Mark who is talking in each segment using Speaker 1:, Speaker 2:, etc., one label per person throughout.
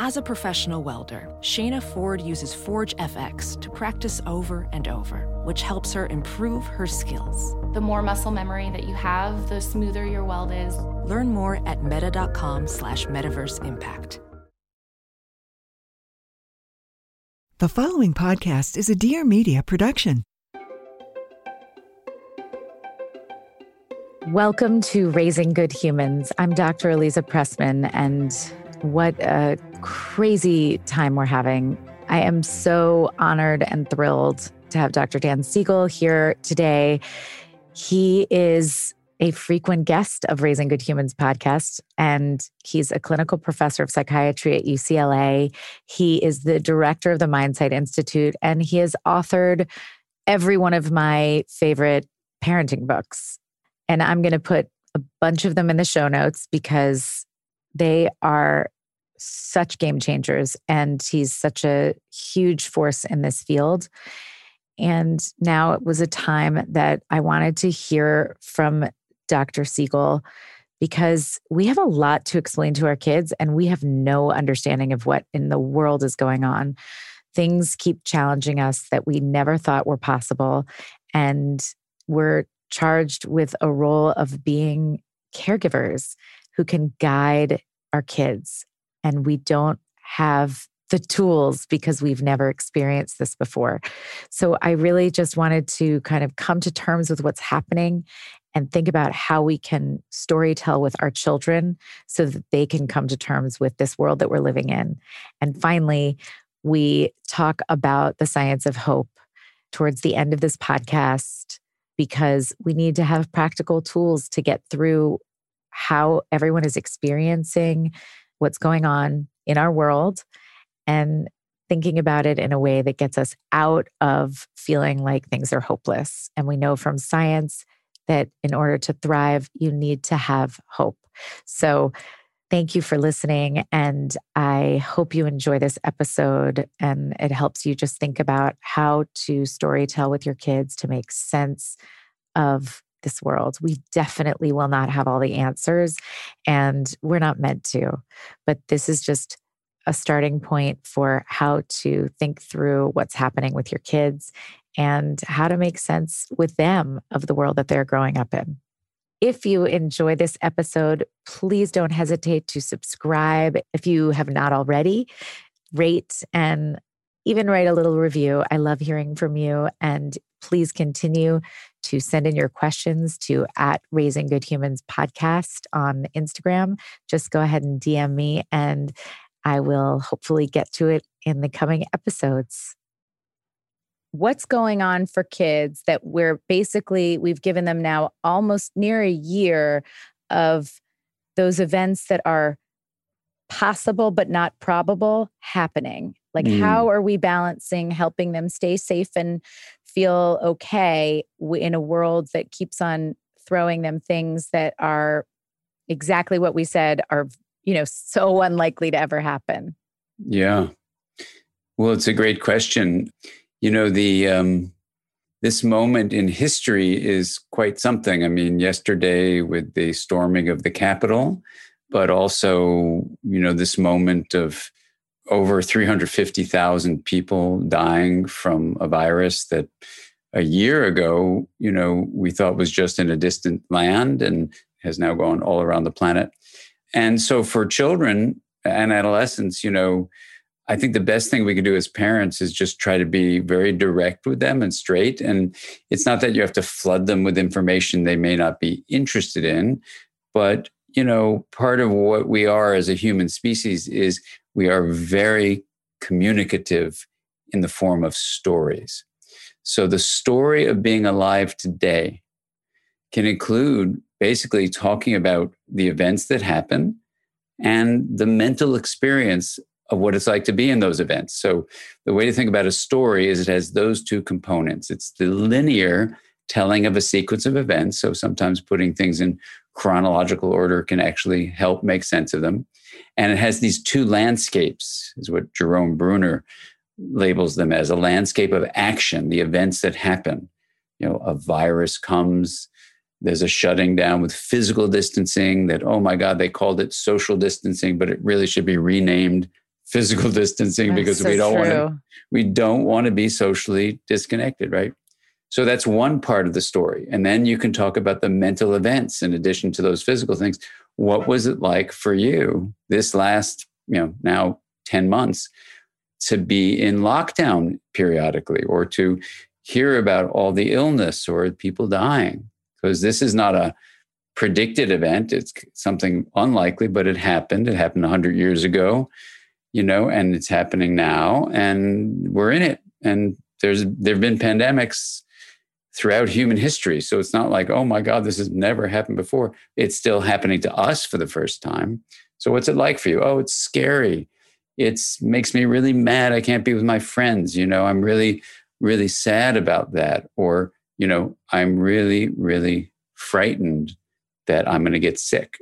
Speaker 1: As a professional welder, Shayna Ford uses Forge FX to practice over and over, which helps her improve her skills.
Speaker 2: The more muscle memory that you have, the smoother your weld is.
Speaker 1: Learn more at meta.com slash metaverse impact.
Speaker 3: The following podcast is a Dear Media production.
Speaker 4: Welcome to Raising Good Humans. I'm Dr. Eliza Pressman, and what a crazy time we're having. I am so honored and thrilled to have Dr. Dan Siegel here today. He is a frequent guest of Raising Good Humans podcast, and he's a clinical professor of psychiatry at UCLA. He is the director of the Mindsight Institute, and he has authored every one of my favorite parenting books. And I'm going to put a bunch of them in the show notes because they are such game changers and he's such a huge force in this field. And now it was a time that I wanted to hear from Dr. Siegel because we have a lot to explain to our kids and we have no understanding of what in the world is going on. Things keep challenging us that we never thought were possible. And we're charged with a role of being caregivers who can guide our kids and we don't have the tools because we've never experienced this before. So I really just wanted to kind of come to terms with what's happening and think about how we can story tell with our children so that they can come to terms with this world that we're living in. And finally, we talk about the science of hope towards the end of this podcast because we need to have practical tools to get through how everyone is experiencing what's going on in our world and thinking about it in a way that gets us out of feeling like things are hopeless. And we know from science that in order to thrive, you need to have hope. So, thank you for listening. And I hope you enjoy this episode and it helps you just think about how to story tell with your kids to make sense of this world. We definitely will not have all the answers, and we're not meant to. But this is just a starting point for how to think through what's happening with your kids and how to make sense with them of the world that they're growing up in. If you enjoy this episode, please don't hesitate to subscribe if you have not already. Rate and even write a little review. I love hearing from you. And please continue to send in your questions to at Raising Good Humans podcast on Instagram. Just go ahead and DM me, and I will hopefully get to it in the coming episodes. What's going on for kids that we're basically, we've given them now almost near a year of those events that are possible but not probable happening? Like, mm. how are we balancing helping them stay safe and feel okay in a world that keeps on throwing them things that are exactly what we said are, you know, so unlikely to ever happen?
Speaker 5: Yeah. Well, it's a great question. You know, the, um, this moment in history is quite something. I mean, yesterday with the storming of the Capitol, but also, you know, this moment of over 350,000 people dying from a virus that a year ago, you know, we thought was just in a distant land and has now gone all around the planet. And so for children and adolescents, you know, I think the best thing we can do as parents is just try to be very direct with them and straight. And it's not that you have to flood them with information they may not be interested in, but you know, part of what we are as a human species is we are very communicative in the form of stories. So the story of being alive today can include basically talking about the events that happen and the mental experience of what it's like to be in those events. So the way to think about a story is it has those two components. It's the linear telling of a sequence of events. So sometimes putting things in chronological order can actually help make sense of them. And it has these two landscapes, is what Jerome Bruner labels them as a landscape of action, the events that happen. You know, a virus comes, there's a shutting down with physical distancing that, oh my God, they called it social distancing, but it really should be renamed physical distancing
Speaker 4: That's
Speaker 5: because
Speaker 4: so
Speaker 5: we don't want to we don't want to be socially disconnected, right? So that's one part of the story. And then you can talk about the mental events in addition to those physical things. What was it like for you this last, you know, now 10 months to be in lockdown periodically or to hear about all the illness or people dying? Because this is not a predicted event. It's something unlikely, but it happened. It happened 100 years ago, you know, and it's happening now and we're in it. And there's there've been pandemics throughout human history. So it's not like, oh my God, this has never happened before. It's still happening to us for the first time. So what's it like for you? Oh, it's scary. It makes me really mad. I can't be with my friends. You know, I'm really, really sad about that. Or, you know, I'm really, really frightened that I'm going to get sick.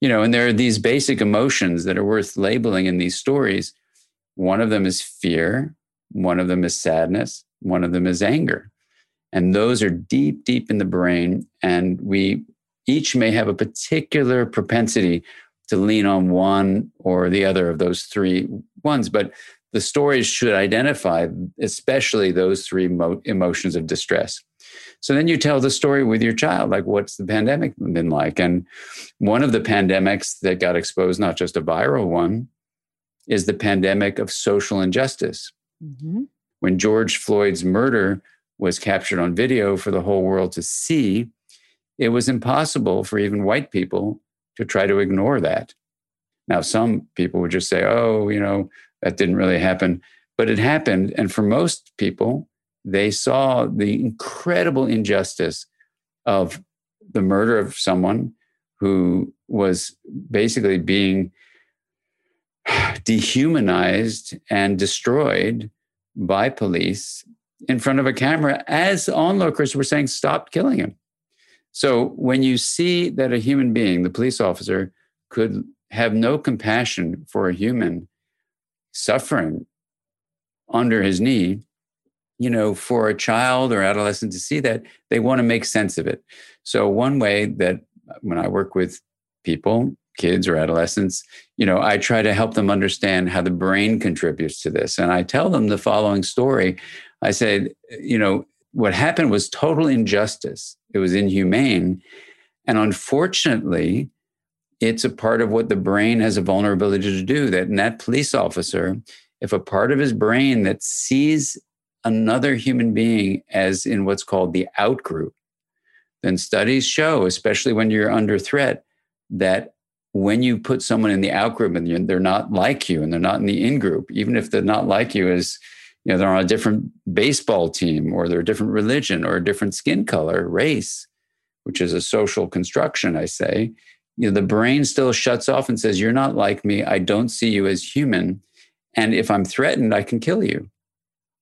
Speaker 5: You know, and there are these basic emotions that are worth labeling in these stories. One of them is fear, one of them is sadness, one of them is anger. And those are deep, deep in the brain. And we each may have a particular propensity to lean on one or the other of those three ones. But the stories should identify, especially those three mo- emotions of distress. So then you tell the story with your child, like what's the pandemic been like? And one of the pandemics that got exposed, not just a viral one, is the pandemic of social injustice.
Speaker 4: Mhm.
Speaker 5: When George Floyd's murder was captured on video for the whole world to see, it was impossible for even white people to try to ignore that. Now, some people would just say, oh, you know, that didn't really happen. But it happened. And for most people, they saw the incredible injustice of the murder of someone who was basically being dehumanized and destroyed by police in front of a camera as onlookers were saying, stop killing him. So when you see that a human being, the police officer, could have no compassion for a human suffering under his knee, you know, for a child or adolescent to see that, they want to make sense of it. So one way that when I work with people, kids or adolescents, you know, I try to help them understand how the brain contributes to this. And I tell them the following story. I said, you know, what happened was total injustice. It was inhumane. And unfortunately, it's a part of what the brain has a vulnerability to do. That in that police officer, if a part of his brain that sees another human being as in what's called the out group, then studies show, especially when you're under threat, that when you put someone in the out group and they're not like you and they're not in the in group, even if they're not like you as you know they're on a different baseball team or they're a different religion or a different skin color, race, which is a social construction, I say, you know, the brain still shuts off and says, You're not like me. I don't see you as human. And if I'm threatened, I can kill you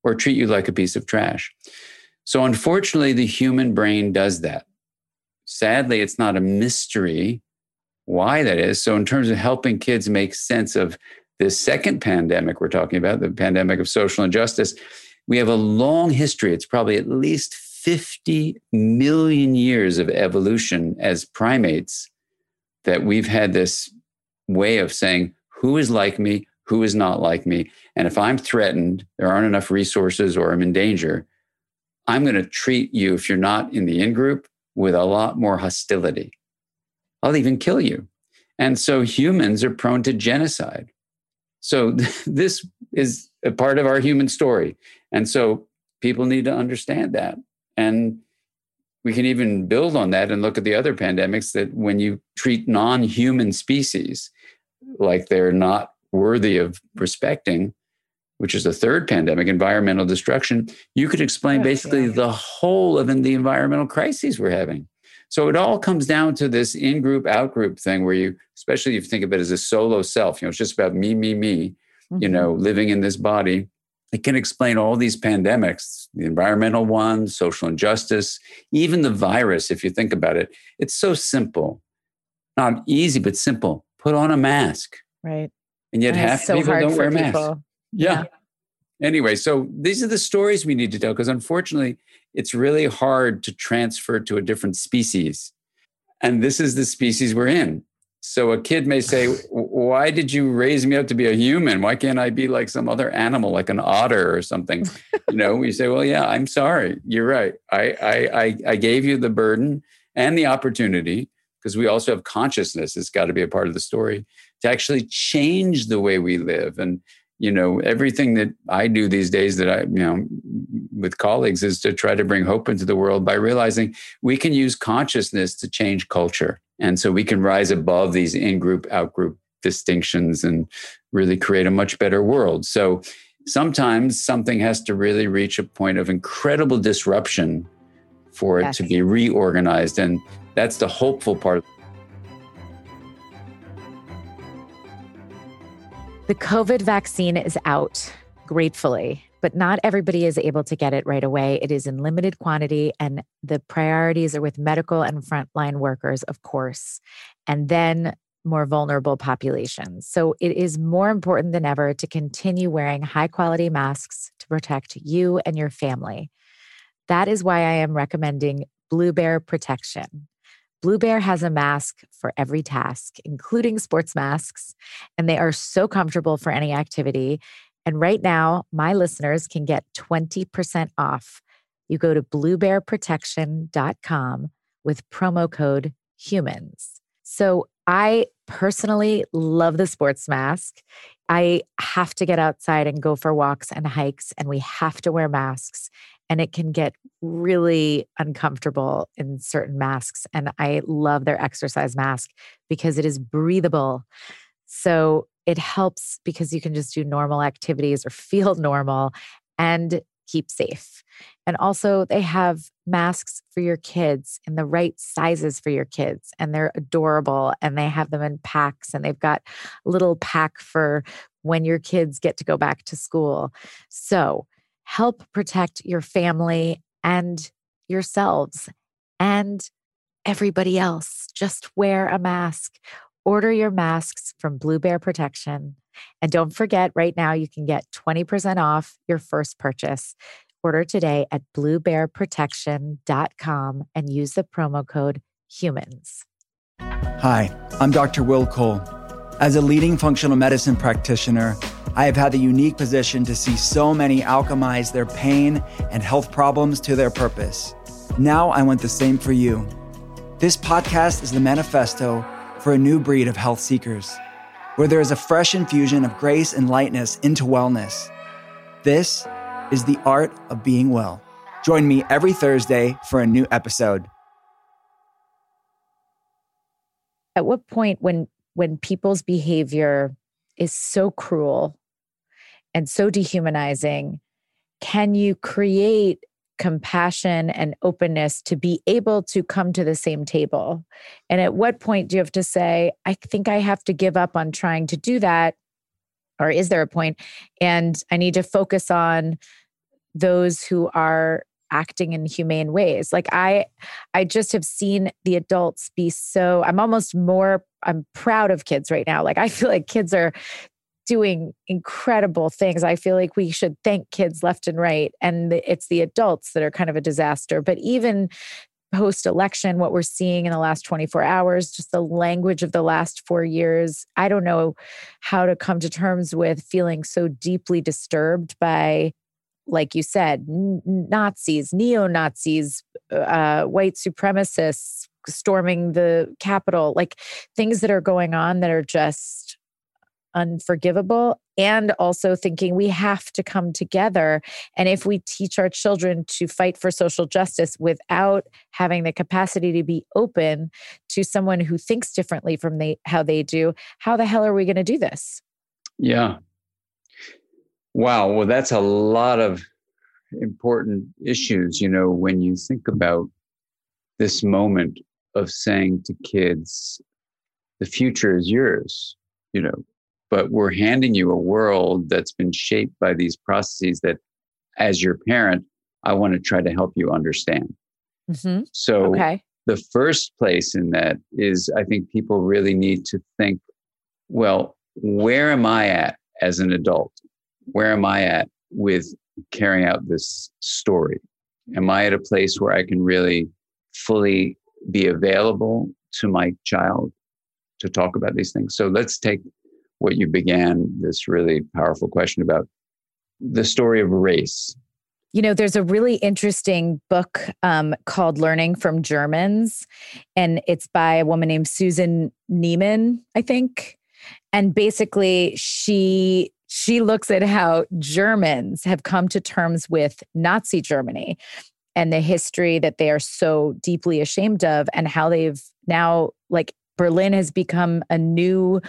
Speaker 5: or treat you like a piece of trash. So, unfortunately, the human brain does that. Sadly, it's not a mystery why that is. So, in terms of helping kids make sense of this second pandemic we're talking about, the pandemic of social injustice, we have a long history. It's probably at least 50 million years of evolution as primates that we've had this way of saying who is like me, who is not like me. And if I'm threatened, there aren't enough resources or I'm in danger, I'm going to treat you, if you're not in the in group, with a lot more hostility. I'll even kill you. And so humans are prone to genocide. So this is a part of our human story. And so people need to understand that. And we can even build on that and look at the other pandemics that when you treat non human species like they're not worthy of respecting, which is the third pandemic, environmental destruction, you could explain basically the whole of the environmental crises we're having. So it all comes down to this in group, out group thing where you, especially if you think of it as a solo self, you know, it's just about me, me, me, mm-hmm. you know, living in this body. It can explain all these pandemics, the environmental ones, social injustice, even the virus, if you think about it. It's so simple. Not easy, but simple. Put on a mask.
Speaker 4: Right.
Speaker 5: And yet
Speaker 4: and
Speaker 5: half
Speaker 4: so
Speaker 5: people don't wear masks.
Speaker 4: Yeah.
Speaker 5: yeah. Anyway, so these are the stories we need to tell because unfortunately, it's really hard to transfer to a different species. And this is the species we're in. So a kid may say, Why did you raise me up to be a human? Why can't I be like some other animal, like an otter or something? you know, we say, Well, yeah, I'm sorry. You're right. I, I, I, I gave you the burden and the opportunity because we also have consciousness. It's got to be a part of the story to actually change the way we live. And you know everything that i do these days that i you know with colleagues is to try to bring hope into the world by realizing we can use consciousness to change culture. And so we can rise above these in-group out-group distinctions and really create a much better world. So sometimes something has to really reach a point of incredible disruption for it yes. to be reorganized. And that's the hopeful part
Speaker 4: The COVID vaccine is out, gratefully, but not everybody is able to get it right away. It is in limited quantity, and the priorities are with medical and frontline workers, of course, and then more vulnerable populations. So it is more important than ever to continue wearing high quality masks to protect you and your family. That is why I am recommending Blue Bear Protection. Blue Bear has a mask for every task, including sports masks, and they are so comfortable for any activity. And right now, my listeners can get 20% off. You go to bluebearprotection.com with promo code HUMANS. So I personally love the sports mask. I have to get outside and go for walks and hikes, and we have to wear masks and it can get really uncomfortable in certain masks. And I love their exercise mask because it is breathable. So it helps because you can just do normal activities or feel normal and keep safe. And also, they have masks for your kids in the right sizes for your kids, and they're adorable. And they have them in packs, and they've got a little pack for when your kids get to go back to school. So, help protect your family and yourselves and everybody else. Just wear a mask. Order your masks from Blue Bear Protection. And don't forget, right now you can get 20% off your first purchase. Order today at bluebearprotection.com and use the promo code HUMANS.
Speaker 6: Hi, I'm Dr. Will Cole. As a leading functional medicine practitioner, I have had the unique position to see so many alchemize their pain and health problems to their purpose. Now I want the same for you. This podcast is the manifesto for a new breed of health seekers, where there is a fresh infusion of grace and lightness into wellness. This is the art of being well. Join me every Thursday for a new episode.
Speaker 4: At what point when when people's behavior is so cruel and so dehumanizing, can you create compassion and openness to be able to come to the same table? And at what point do you have to say, I think I have to give up on trying to do that? Or is there a point? And I need to focus on those who are acting in humane ways like i i just have seen the adults be so i'm almost more i'm proud of kids right now like i feel like kids are doing incredible things. I feel like we should thank kids left and right. And it's the adults that are kind of a disaster. But even post election, what we're seeing in the last 24 hours, just the language of the last four years, I don't know how to come to terms with feeling so deeply disturbed by. Like you said, Nazis, neo Nazis, uh, white supremacists storming the Capitol, like things that are going on that are just unforgivable and also thinking we have to come together. And if we teach our children to fight for social justice without having the capacity to be open to someone who thinks differently from they, how they do how the hell are we going to do this?
Speaker 5: Yeah wow well that's a lot of important issues you know when you think about this moment of saying to kids, the future is yours, you know, but we're handing you a world that's been shaped by these processes that, as your parent, I want to try to help you understand.
Speaker 4: Mm-hmm.
Speaker 5: So,
Speaker 4: Okay.
Speaker 5: the first place in that is I think people really need to think, well, where am I at as an adult? Where am I at with carrying out this story? Am I at a place where I can really fully be available to my child to talk about these things? So let's take what you began this really powerful question about the story of race.
Speaker 4: You know, there's a really interesting book um, called Learning from Germans, and it's by a woman named Susan Neiman, I think. And basically, she she looks at how Germans have come to terms with Nazi Germany and the history that they are so deeply ashamed of, and how they've now like Berlin has become a new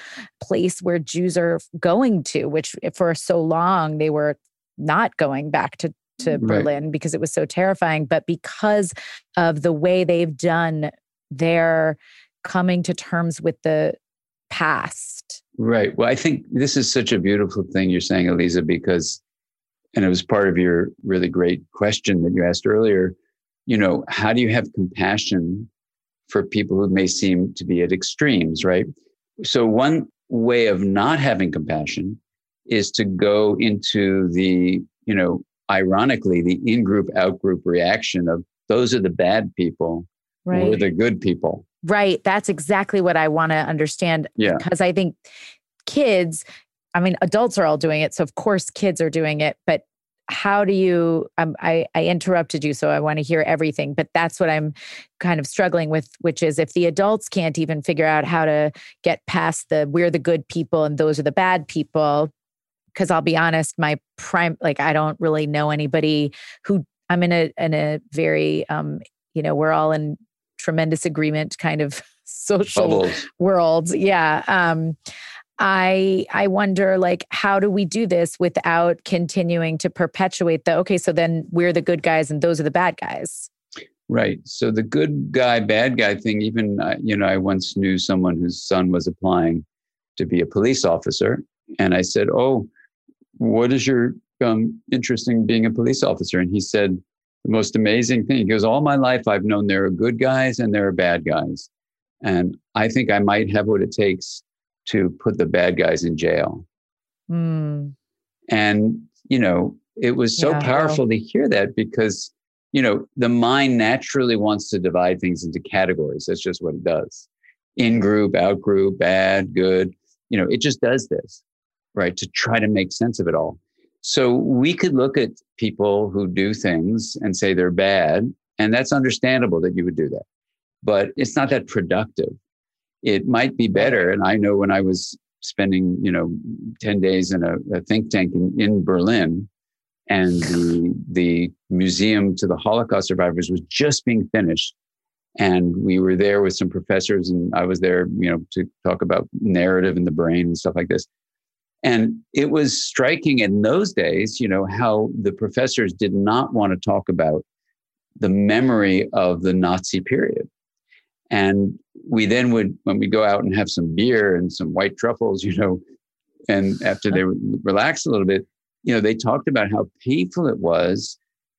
Speaker 4: place where Jews are going to, which for so long they were not going back to to mm,
Speaker 5: Right.
Speaker 4: Berlin because it was so terrifying. But because of the way they've done their coming to terms with the past.
Speaker 5: Right. Well, I think this is such a beautiful thing you're saying, Eliza, because, and it was part of your really great question that you asked earlier. You know, how do you have compassion for people who may seem to be at extremes, right? So, one way of not having compassion is to go into the, you know, ironically, the in group, out group reaction of those are the bad people, we're the good people.
Speaker 4: Right. That's exactly what I want to understand.
Speaker 5: Yeah.
Speaker 4: Because I think kids, I mean, adults are all doing it. So, of course, kids are doing it. But how do you, um, I, I interrupted you, so I want to hear everything. But that's what I'm kind of struggling with, which is if the adults can't even figure out how to get past the we're the good people and those are the bad people. Because I'll be honest, my prime, like, I don't really know anybody who I'm in a, in a very, um, you know, we're all in tremendous agreement kind of social
Speaker 5: Bubbles.
Speaker 4: worlds yeah um i i wonder like how do we do this without continuing to perpetuate the okay so then we're the good guys and those are the bad guys
Speaker 5: Right. So the good guy, bad guy thing, even, uh, you know, I once knew someone whose son was applying to be a police officer. And I said, Oh, what is your um, interest in being a police officer? And he said, the most amazing thing. He goes, All my life, I've known there are good guys and there are bad guys. And I think I might have what it takes to put the bad guys in jail.
Speaker 4: Hmm.
Speaker 5: And, you know, it was so
Speaker 4: Yeah,
Speaker 5: powerful to hear that because, you know, the mind naturally wants to divide things into categories. That's just what it does. In group, out group, bad, good. You know, it just does this, right? To try to make sense of it all. So we could look at people who do things and say they're bad. And that's understandable that you would do that. But it's not that productive. It might be better. And I know when I was spending, you know, 10 days in a, a think tank in, in Berlin, and the the museum to the Holocaust survivors was just being finished, and we were there with some professors, and I was there, you know, to talk about narrative in the brain and stuff like this. And it was striking in those days, you know, how the professors did not want to talk about the memory of the Nazi period. And we then would, when we go out and have some beer and some white truffles, you know, and after they relax a little bit, you know, they talked about how painful it was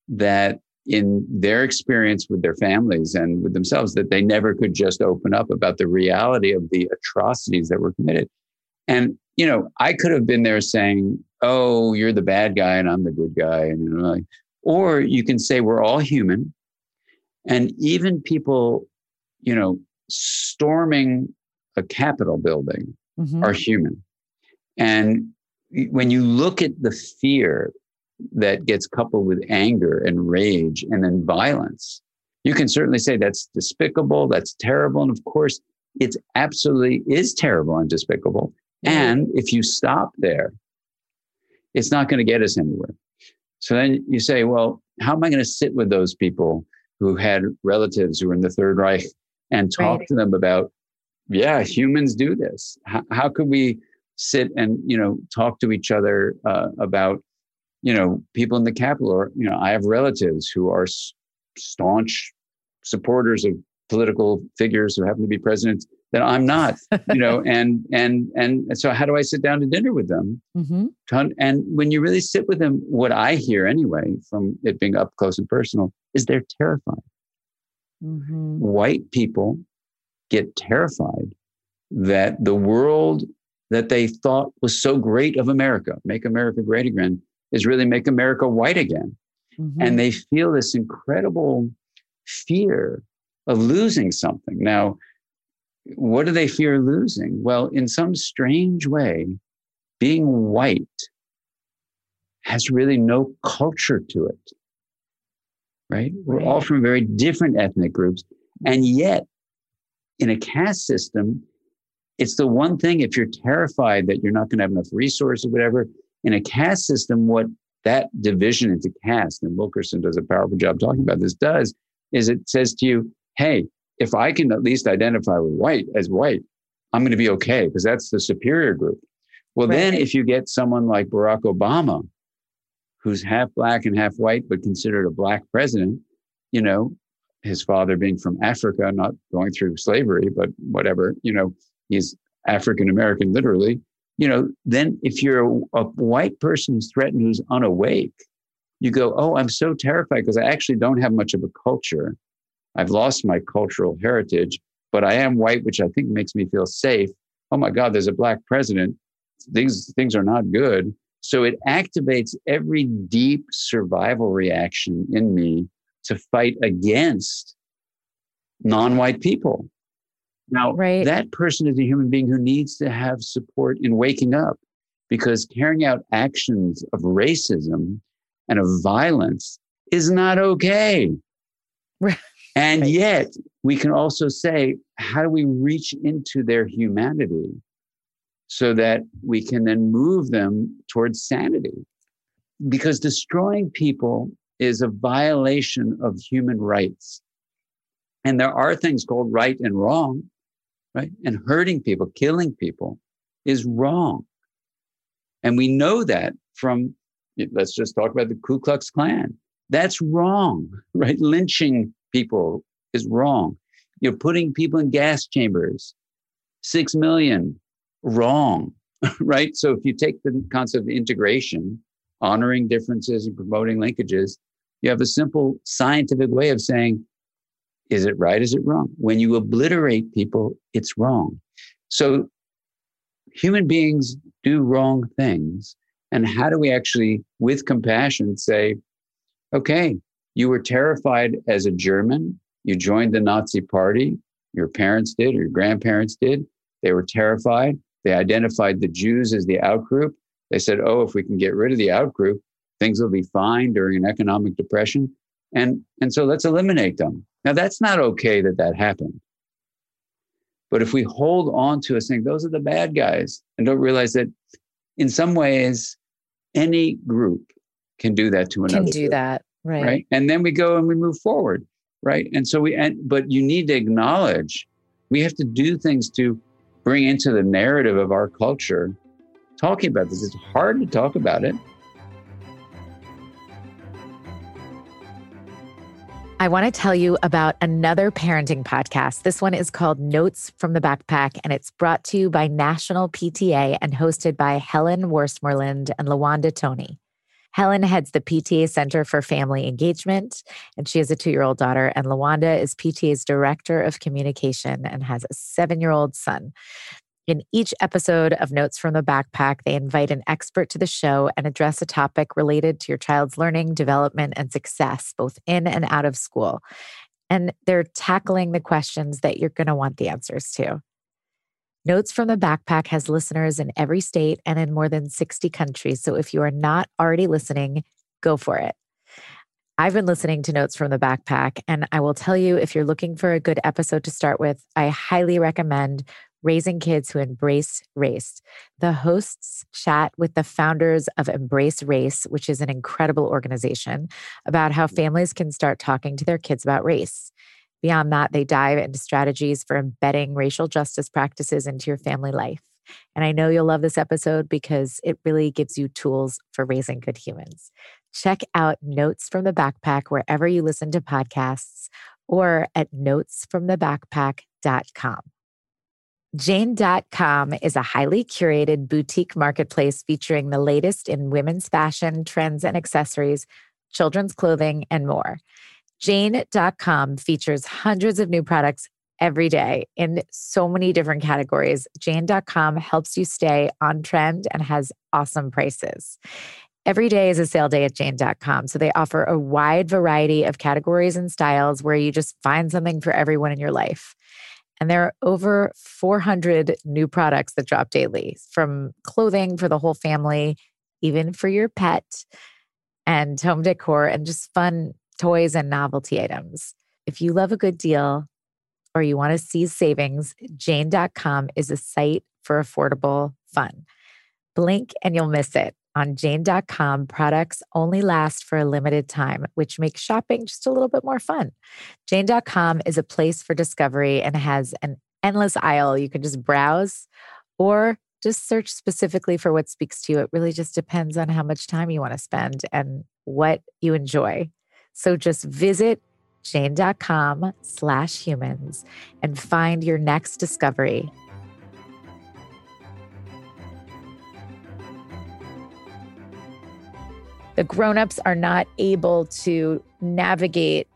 Speaker 5: that in their experience with their families and with themselves, that they never could just open up about the reality of the atrocities that were committed. And, you know, I could have been there saying, oh, you're the bad guy and I'm the good guy. And, you know, like, or you can say we're all human. And even people, you know, storming a Capitol building
Speaker 4: Mhm.
Speaker 5: are human. And when you look at the fear that gets coupled with anger and rage and then violence, you can certainly say that's despicable, that's terrible. And of course, it's absolutely is terrible and despicable. And if you stop there, it's not going to get us anywhere. So then you say, well, how am I going to sit with those people who had relatives who were in the Third Reich and talk
Speaker 4: Right.
Speaker 5: to them about, yeah, humans do this. How, how could we sit and you know talk to each other uh, about you know people in the capital or you know I have relatives who are staunch supporters of political figures who happen to be presidents that I'm not, you know, and and and so how do I sit down to dinner with them? Mm-hmm. And when you really sit with them, what I hear anyway from it being up close and personal is they're terrified. Mm-hmm. White people get terrified that the world that they thought was so great of America, make America great again, is really make America white again. Mm-hmm. And they feel this incredible fear of losing something. Now, what do they fear losing? Well, in some strange way, being white has really no culture to it. Right? We're all from very different ethnic groups. And yet, in a caste system, it's the one thing if you're terrified that you're not going to have enough resources or whatever, in a caste system, what that division into caste, and Wilkerson does a powerful job talking about this, does is it says to you, hey, if I can at least identify with white as white, I'm going to be okay because that's the superior group. Well, right. then if you get someone like Barack Obama, who's half black and half white, but considered a black president, you know, his father being from Africa, not going through slavery, but whatever, you know, he's African American literally, you know, then if you're a, a, white person who's threatened, who's unawake, you go, oh, I'm so terrified because I actually don't have much of a culture. I've lost my cultural heritage, but I am white, which I think makes me feel safe. Oh my God, there's a black president. These things are not good. So it activates every deep survival reaction in me to fight against non white people. Now, right. that person is a human being who needs to have support in waking up because carrying out actions of racism and of violence is not okay. And right. yet, we can also say, how do we reach into their humanity so that we can then move them towards sanity? Because destroying people is a violation of human rights. And there are things called right and wrong right? And hurting people, killing people is wrong. And we know that from, let's just talk about the Ku Klux Klan. That's wrong, right? Lynching people is wrong. You're putting people in gas chambers, six million, wrong, right? So if you take the concept of integration, honoring differences and promoting linkages, you have a simple scientific way of saying is it right? Is it wrong? When you obliterate people, it's wrong. So human beings do wrong things. And how do we actually, with compassion, say, okay, you were terrified as a German, you joined the Nazi party, your parents did, or your grandparents did. They were terrified. They identified the Jews as the outgroup. They said, oh, if we can get rid of the outgroup, things will be fine during an economic depression. And, and so let's eliminate them. Now, that's not okay that that happened. But if we hold on to a saying, those are the bad guys, and don't realize that in some ways, any group can do that to another.
Speaker 4: Can do
Speaker 5: group,
Speaker 4: that. Right.
Speaker 5: Right. And then we go and we move forward. Right. And so we, and, but you need to acknowledge we have to do things to bring into the narrative of our culture talking about this. It's hard to talk about it.
Speaker 4: I want to tell you about another parenting podcast. This one is called Notes from the Backpack, and it's brought to you by National PTA and hosted by Helen Westmoreland and Lawanda Toney. Helen heads the PTA Center for Family Engagement, and she has a two year old daughter. And Lawanda is PTA's Director of Communication and has a seven year old son. In each episode of Notes from the Backpack, they invite an expert to the show and address a topic related to your child's learning, development, and success, both in and out of school. And they're tackling the questions that you're going to want the answers to. Notes from the Backpack has listeners in every state and in more than 60 countries. So if you are not already listening, go for it. I've been listening to Notes from the Backpack, and I will tell you if you're looking for a good episode to start with, I highly recommend Raising Kids Who Embrace Race. The hosts chat with the founders of Embrace Race, which is an incredible organization, about how mm. families can start talking to their kids about race. Beyond that, they dive into strategies for embedding racial justice practices into your family life. And I know you'll love this episode because it really gives you tools for raising good humans. Check out Notes from the Backpack wherever you listen to podcasts or at notesfromthebackpack.com. Jane.com is a highly curated boutique marketplace featuring the latest in women's fashion, trends, and accessories, children's clothing, and more. Jane.com features hundreds of new products every day in so many different categories. Jane.com helps you stay on trend and has awesome prices. Every day is a sale day at Jane.com. So they offer a wide variety of categories and styles where you just find something for everyone in your life. And there are over 400 new products that drop daily from clothing for the whole family, even for your pet, and home decor, and just fun toys and novelty items. If you love a good deal or you want to see savings, Jane.com is a site for affordable fun. Blink and you'll miss it. On Jane.com, products only last for a limited time, which makes shopping just a little bit more fun. Jane.com is a place for discovery and has an endless aisle. You can just browse or just search specifically for what speaks to you. It really just depends on how much time you want to spend and what you enjoy. So just visit jane.com slash humans and find your next discovery the grown-ups are not able to navigate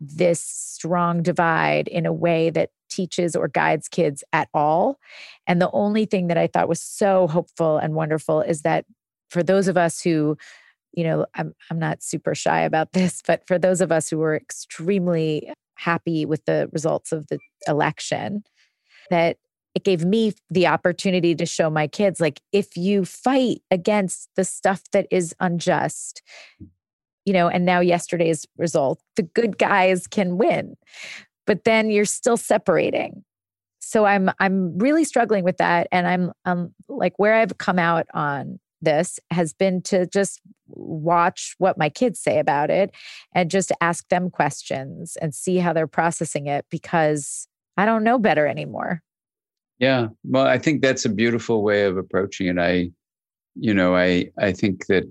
Speaker 4: this strong divide in a way that teaches or guides kids at all. And the only thing that I thought was so hopeful and wonderful is that for those of us who, you know, I'm I'm not super shy about this, but for those of us who were extremely happy with the results of the election, that it gave me the opportunity to show my kids like if you fight against the stuff that is unjust you know and now yesterday's result the good guys can win but then you're still separating. So i'm i'm really struggling with that and i'm um like where i've come out on this has been to just watch what my kids say about it and just ask them questions and see how they're processing it because I don't know better anymore.
Speaker 5: Yeah. Well, I think that's a beautiful way of approaching it. I, you know, I, I think that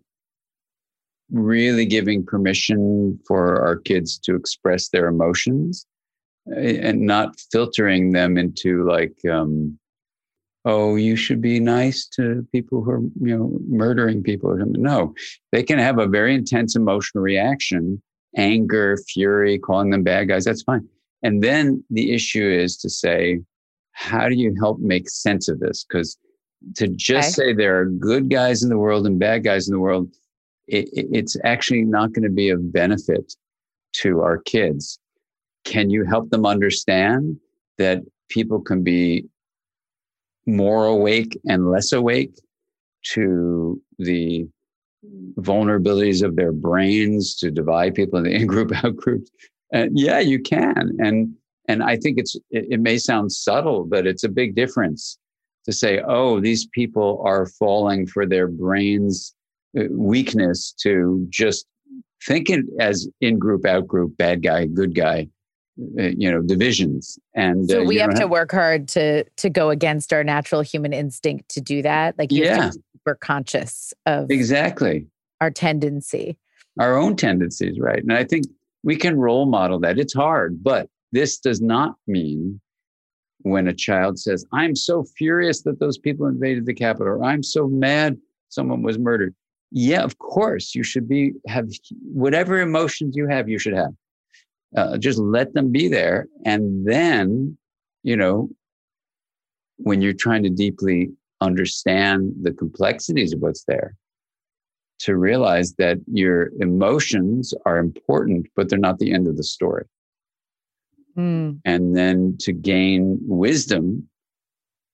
Speaker 5: really giving permission for our kids to express their emotions eh, and not filtering them into like, um, oh, you should be nice to people who are, you know, murdering people. No, they can have a very intense emotional reaction, anger, fury, calling them bad guys. That's fine. And then the issue is to say, how do you help make sense of this? Because to just okay. say there are good guys in the world and bad guys in the world, it, it's actually not going to be of benefit to our kids. Can you help them understand that people can be more awake and less awake to the vulnerabilities of their brains to divide people into in-group out groups. And yeah you can. And and I think it's it, it may sound subtle, but it's a big difference to say, oh, these people are falling for their brains' uh, weakness to just think it as in group, out group, bad guy, good guy, you know, divisions. And
Speaker 4: so uh, we have to work hard to to go against our natural human instinct to do that. Like you yeah. have super conscious of
Speaker 5: exactly
Speaker 4: our tendency,
Speaker 5: our own tendencies, right? And I think we can role model that. It's hard, but this does not mean when a child says, I'm so furious that those people invaded the Capitol, or I'm so mad someone was murdered. Yeah, of course, you should be, have whatever emotions you have, you should have. Uh, just let them be there. And then, you know, when you're trying to deeply understand the complexities of what's there, to realize that your emotions are important, but they're not the end of the story. Mm. And then to gain wisdom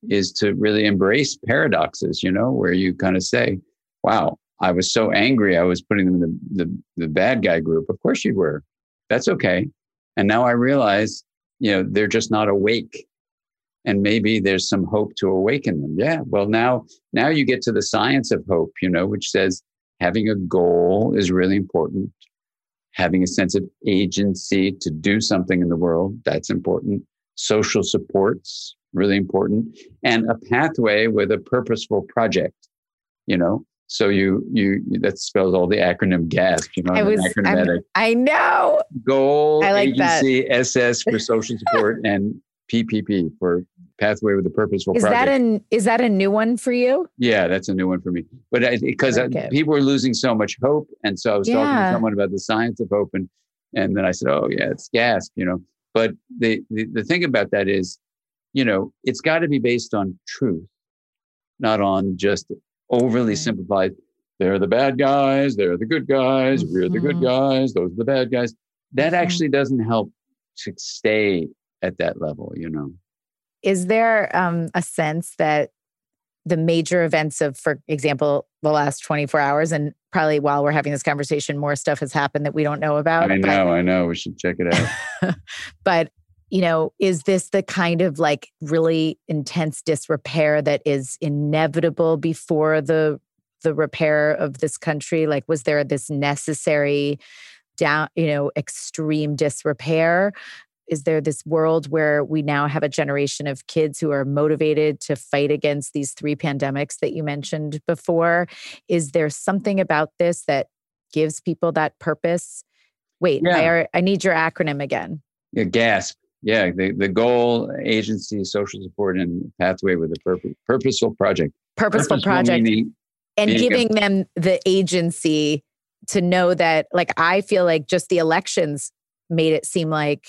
Speaker 5: is to really embrace paradoxes, you know, where you kind of say, wow, I was so angry. I was putting them in the, the, the bad guy group. Of course you were. That's okay. And now I realize, you know, they're just not awake. And maybe there's some hope to awaken them. Yeah. Well, now, now you get to the science of hope, you know, which says having a goal is really important having a sense of agency to do something in the world. That's important. Social supports, really important. And a pathway with a purposeful project. You know, So you you that spells all the acronym GASP. You know,
Speaker 4: I was. i know.
Speaker 5: Goal
Speaker 4: I like
Speaker 5: Agency that. SS for Social Support and PPP for Pathway with a Purposeful
Speaker 4: is
Speaker 5: Project.
Speaker 4: that an is that a new one for you?
Speaker 5: Yeah, that's a new one for me. But because like uh, people are losing so much hope, and so I was yeah. talking to someone about the science of hope, and and then I said, oh yeah, it's GASP. You know, but the the, the thing about that is, you know, it's got to be based on truth, not on just overly right. simplified. They're the bad guys. They're the good guys. Mm-hmm. We're the good mm-hmm. guys. Those are the bad guys. That mm-hmm. actually doesn't help to stay at that level, you know.
Speaker 4: Is there um, a sense that the major events of, for example, the last 24 hours, and probably while we're having this conversation, more stuff has happened that we don't know about?
Speaker 5: I know, but, I know. We should check it
Speaker 4: out. but you know, is this the kind of like really intense disrepair that is inevitable before the the repair of this country? Like, was there this necessary down, you know, extreme disrepair? Is there this world where we now have a generation of kids who are motivated to fight against these three pandemics that you mentioned before? Is there something about this that gives people that purpose? Wait, yeah. I, I need your acronym again.
Speaker 5: Yeah, GASP yeah, the, the goal, agency, social support, and pathway with a purpose, purposeful project.
Speaker 4: Purposeful, purposeful project. Meaning, and giving a, them the agency to know that, like, I feel like just the elections made it seem like,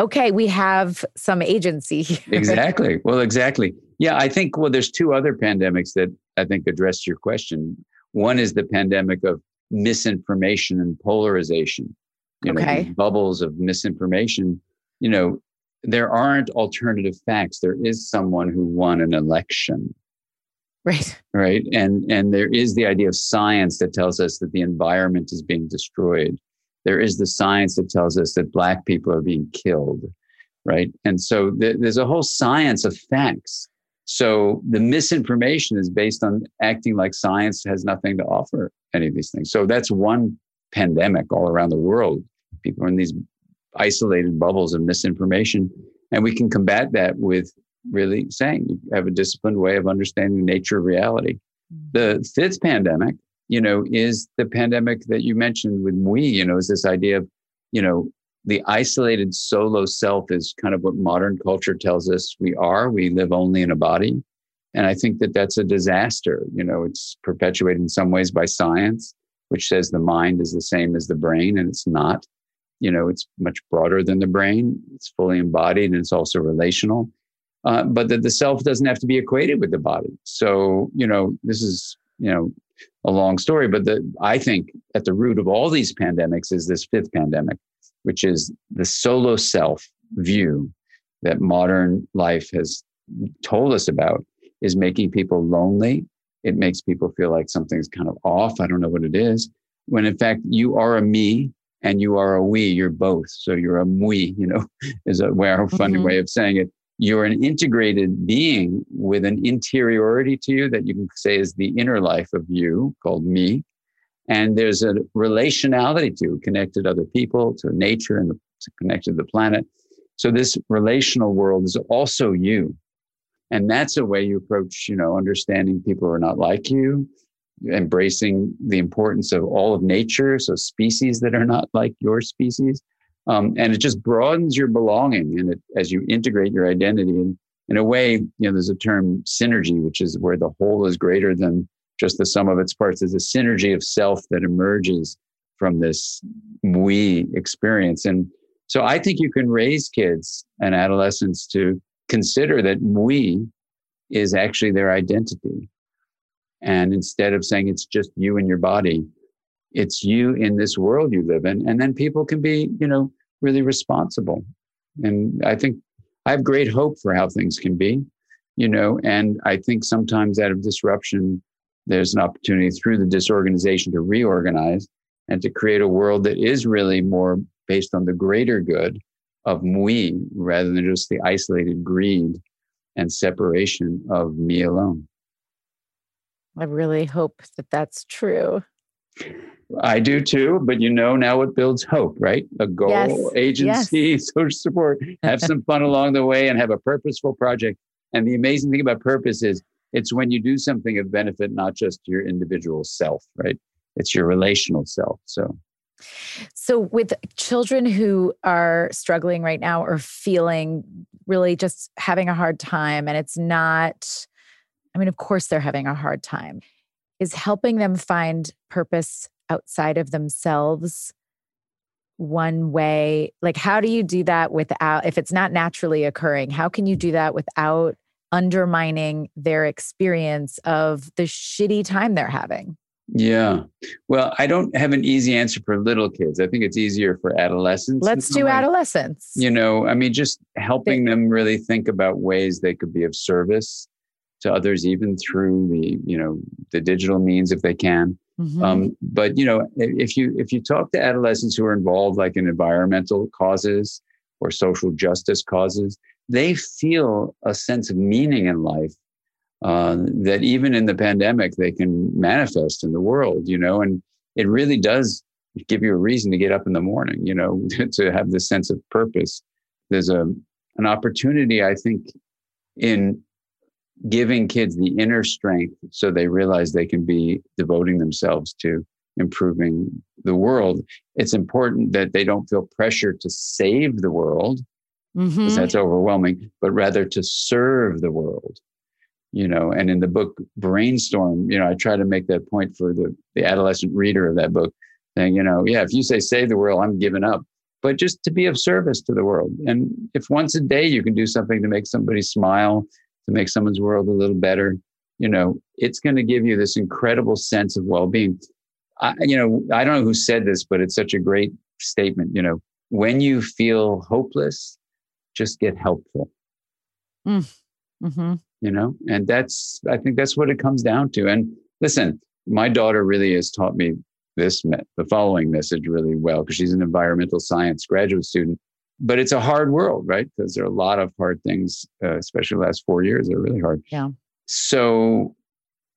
Speaker 4: okay, we have some agency here.
Speaker 5: Exactly. Well, exactly. Yeah, I think, well, there's two other pandemics that I think address your question. One is the pandemic of misinformation and polarization. You okay. Know, bubbles of misinformation you know, there aren't alternative facts. There is someone who won an election.
Speaker 4: Right.
Speaker 5: Right. And and there is the idea of science that tells us that the environment is being destroyed. There is the science that tells us that black people are being killed. Right. And so th- there's a whole science of facts. So the misinformation is based on acting like science has nothing to offer any of these things. So that's one pandemic all around the world. People are in these isolated bubbles of misinformation. And we can combat that with really saying you have a disciplined way of understanding the nature of reality. Mm. The fifth pandemic, you know, is the pandemic that you mentioned with we, you know, is this idea of, you know, the isolated solo self is kind of what modern culture tells us we are. We live only in a body. And I think that that's a disaster. You know, it's perpetuated in some ways by science, which says the mind is the same as the brain, and it's not you know it's much broader than the brain. It's fully embodied and it's also relational. Uh, but that the self doesn't have to be equated with the body. So you know this is you know a long story but the i think at the root of all these pandemics is this fifth pandemic which is the solo self view that modern life has told us about is making people lonely. It makes people feel like something's kind of off. I don't know what it is. When in fact you are a me and you are a we, you're both. So you're a we, you know, is a funny mm-hmm. way of saying it. You're an integrated being with an interiority to you that you can say is the inner life of you called me. And there's a relationality to connected other people, to nature and to connected to the planet. So this relational world is also you. And that's a way you approach, you know, understanding people who are not like you, embracing the importance of all of nature, so species that are not like your species. Um, and it just broadens your belonging and it, as you integrate your identity. And in a way, you know, there's a term synergy, which is where the whole is greater than just the sum of its parts. There's a synergy of self that emerges from this we experience. And so I think you can raise kids and adolescents to consider that we is actually their identity. And instead of saying it's just you and your body, it's you in this world you live in. And then people can be, you know, really responsible. And I think I have great hope for how things can be, you know, and I think sometimes out of disruption, there's an opportunity through the disorganization to reorganize and to create a world that is really more based on the greater good of we rather than just the isolated greed and separation of me alone.
Speaker 4: I really hope that that's true.
Speaker 5: I do too, but you know now it builds hope, right? A goal, yes. agency, yes. social support, have some fun along the way and have a purposeful project. And the amazing thing about purpose is it's when you do something of benefit not just your individual self right it's your relational self so
Speaker 4: so with children who are struggling right now or feeling really just having a hard time and it's not i mean of course they're having a hard time is helping them find purpose outside of themselves one way. Like how do you do that without if it's not naturally occurring how can you do that without undermining their experience of the shitty time they're having?
Speaker 5: Yeah. Well i don't have an easy answer for little kids. I think it's easier for adolescents
Speaker 4: let's do adolescents.
Speaker 5: you know i mean just helping them really think about ways they could be of service to others even through the you know the digital means if they can Mm-hmm. Um, but you know, if you if you talk to adolescents who are involved, like in environmental causes or social justice causes, they feel a sense of meaning in life uh, that even in the pandemic they can manifest in the world. You know, and it really does give you a reason to get up in the morning. You know, to have this sense of purpose. There's a an opportunity, I think, in giving kids the inner strength so they realize they can be devoting themselves to improving the world. It's important that they don't feel pressure to save the world because mm-hmm. that's overwhelming, but rather to serve the world. You know, and in the book Brainstorm, you know, I try to make that point for the, the adolescent reader of that book, saying, you know, yeah, if you say save the world, I'm giving up. But just to be of service to the world. And if once a day you can do something to make somebody smile, to make someone's world a little better, you know, it's going to give you this incredible sense of well-being. I, you know, I don't know who said this, but it's such a great statement. You know, when you feel hopeless, just get helpful. Mm. Mm-hmm. You know, and that's I think that's what it comes down to. And listen, my daughter really has taught me this the following message really well because she's an environmental science graduate student but it's a hard world, right? Because there are a lot of hard things, uh, especially the last four years, They're really hard.
Speaker 4: Yeah.
Speaker 5: So,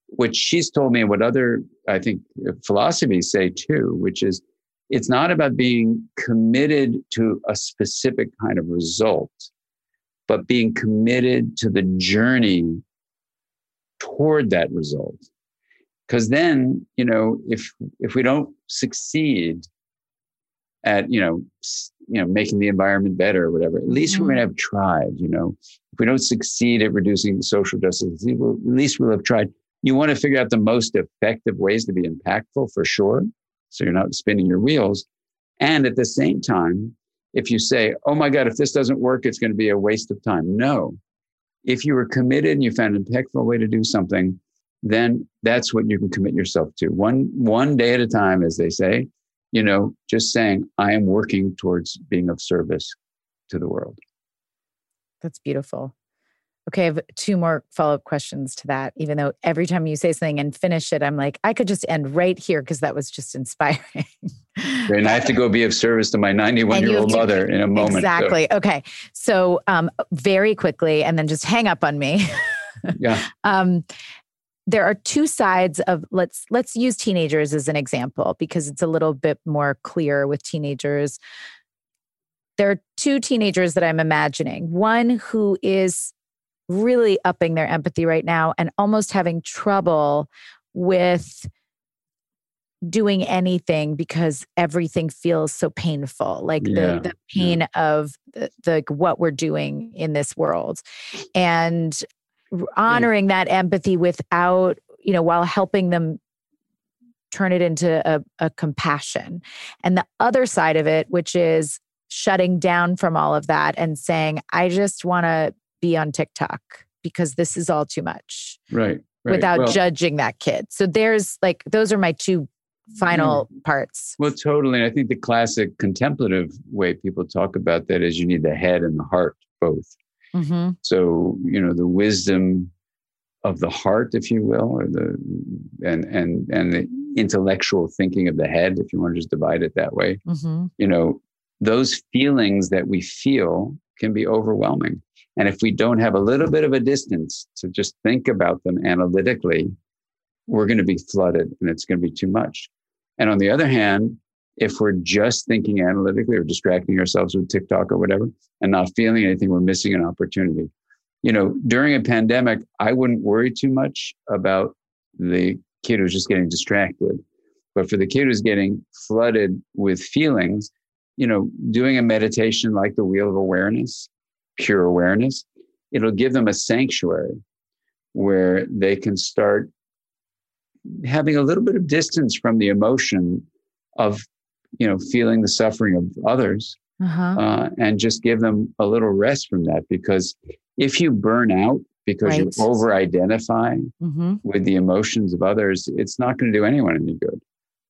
Speaker 5: what she's told me, and what other, I think, uh, philosophies say too, which is it's not about being committed to a specific kind of result, but being committed to the journey toward that result. Because then, you know, if if we don't succeed at you know you know making the environment better or whatever. At least mm-hmm. we're going to have tried you know. If we don't succeed at reducing social justice at least we'll have tried. You want to figure out the most effective ways to be impactful for sure so you're not spinning your wheels. And at the same time if you say oh my god if this doesn't work it's going to be a waste of time. No. If you were committed and you found an impactful way to do something then that's what you can commit yourself to. One one day at a time as they say you know, just saying, I am working towards being of service to the world.
Speaker 4: That's beautiful. Okay, I have two more follow up questions to that. Even though every time you say something and finish it, I'm like, I could just end right here because that was just inspiring.
Speaker 5: and I have to go be of service to my 91 year old mother in a moment.
Speaker 4: Exactly. So. Okay. So, um, very quickly, and then just hang up on me.
Speaker 5: yeah. Um,
Speaker 4: there are two sides of let's let's use teenagers as an example because it's a little bit more clear with teenagers. There are two teenagers that i'm imagining. One who is really upping their empathy right now and almost having trouble with doing anything because everything feels so painful like yeah, the, the pain yeah. of the, the what we're doing in this world. And honoring that empathy without you know while helping them turn it into a, a compassion. And the other side of it which is shutting down from all of that and saying i just want to be on tiktok because this is all too much.
Speaker 5: Right,
Speaker 4: right. without well, judging that kid. So there's like those are my two final yeah. parts.
Speaker 5: Well totally. And i think the classic contemplative way people talk about that is you need the head and the heart both Mm-hmm. So, you know, the wisdom of the heart, if you will, or the and and and the intellectual thinking of the head, if you want to just divide it that way, mm-hmm. you know, those feelings that we feel can be overwhelming. And if we don't have a little bit of a distance to just think about them analytically, we're going to be flooded and it's going to be too much. And on the other hand, if we're just thinking analytically or distracting ourselves with TikTok or whatever and not feeling anything, we're missing an opportunity. you know, during a pandemic, I wouldn't worry too much about the kid who's just getting distracted. But for the kid who's getting flooded with feelings, you know, doing a meditation like the wheel of awareness, pure awareness, it'll give them a sanctuary where they can start having a little bit of distance from the emotion of, you know, feeling the suffering of others uh-huh. uh, and just give them a little rest from that. Because if you burn out because right. you over identify mm-hmm. with the emotions of others, it's not going to do anyone any good.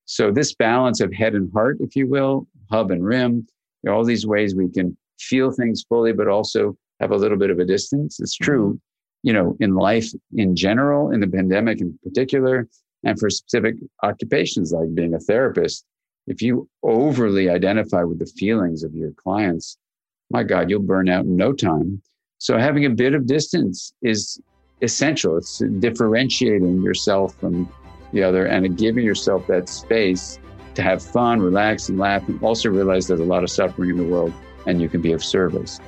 Speaker 5: So, this balance of head and heart, if you will, hub and rim, there are all these ways we can feel things fully, but also have a little bit of a distance. It's true, mm-hmm. you know, in life in general, in the pandemic in particular, and for specific occupations like being a therapist. If you overly identify with the feelings of your clients, my God, you'll burn out in no time. So having a bit of distance is essential. It's differentiating yourself from the other and giving yourself that space to have fun, relax, and laugh, and also realize there's a lot of suffering in the world and you can be of service.